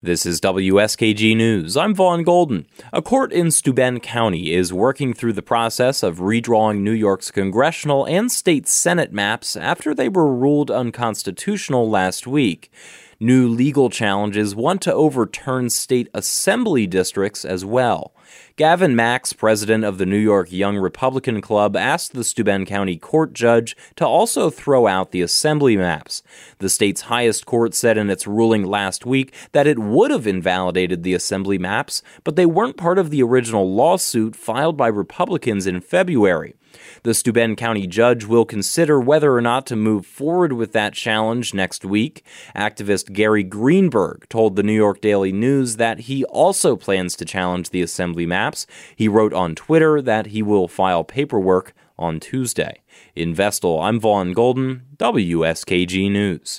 This is WSKG News. I'm Vaughn Golden. A court in Steuben County is working through the process of redrawing New York's congressional and state Senate maps after they were ruled unconstitutional last week. New legal challenges want to overturn state assembly districts as well. Gavin Wax, president of the New York Young Republican Club, asked the Steuben County court judge to also throw out the assembly maps. The state's highest court said in its ruling last week that it would have invalidated the assembly maps, but they weren't part of the original lawsuit filed by Republicans in February. The Steuben County judge will consider whether or not to move forward with that challenge next week. Activist Gary Greenberg told the New York Daily News that he also plans to challenge the assembly maps. He wrote on Twitter that he will file paperwork on Tuesday. In Vestal, I'm Vaughn Golden, WSKG News.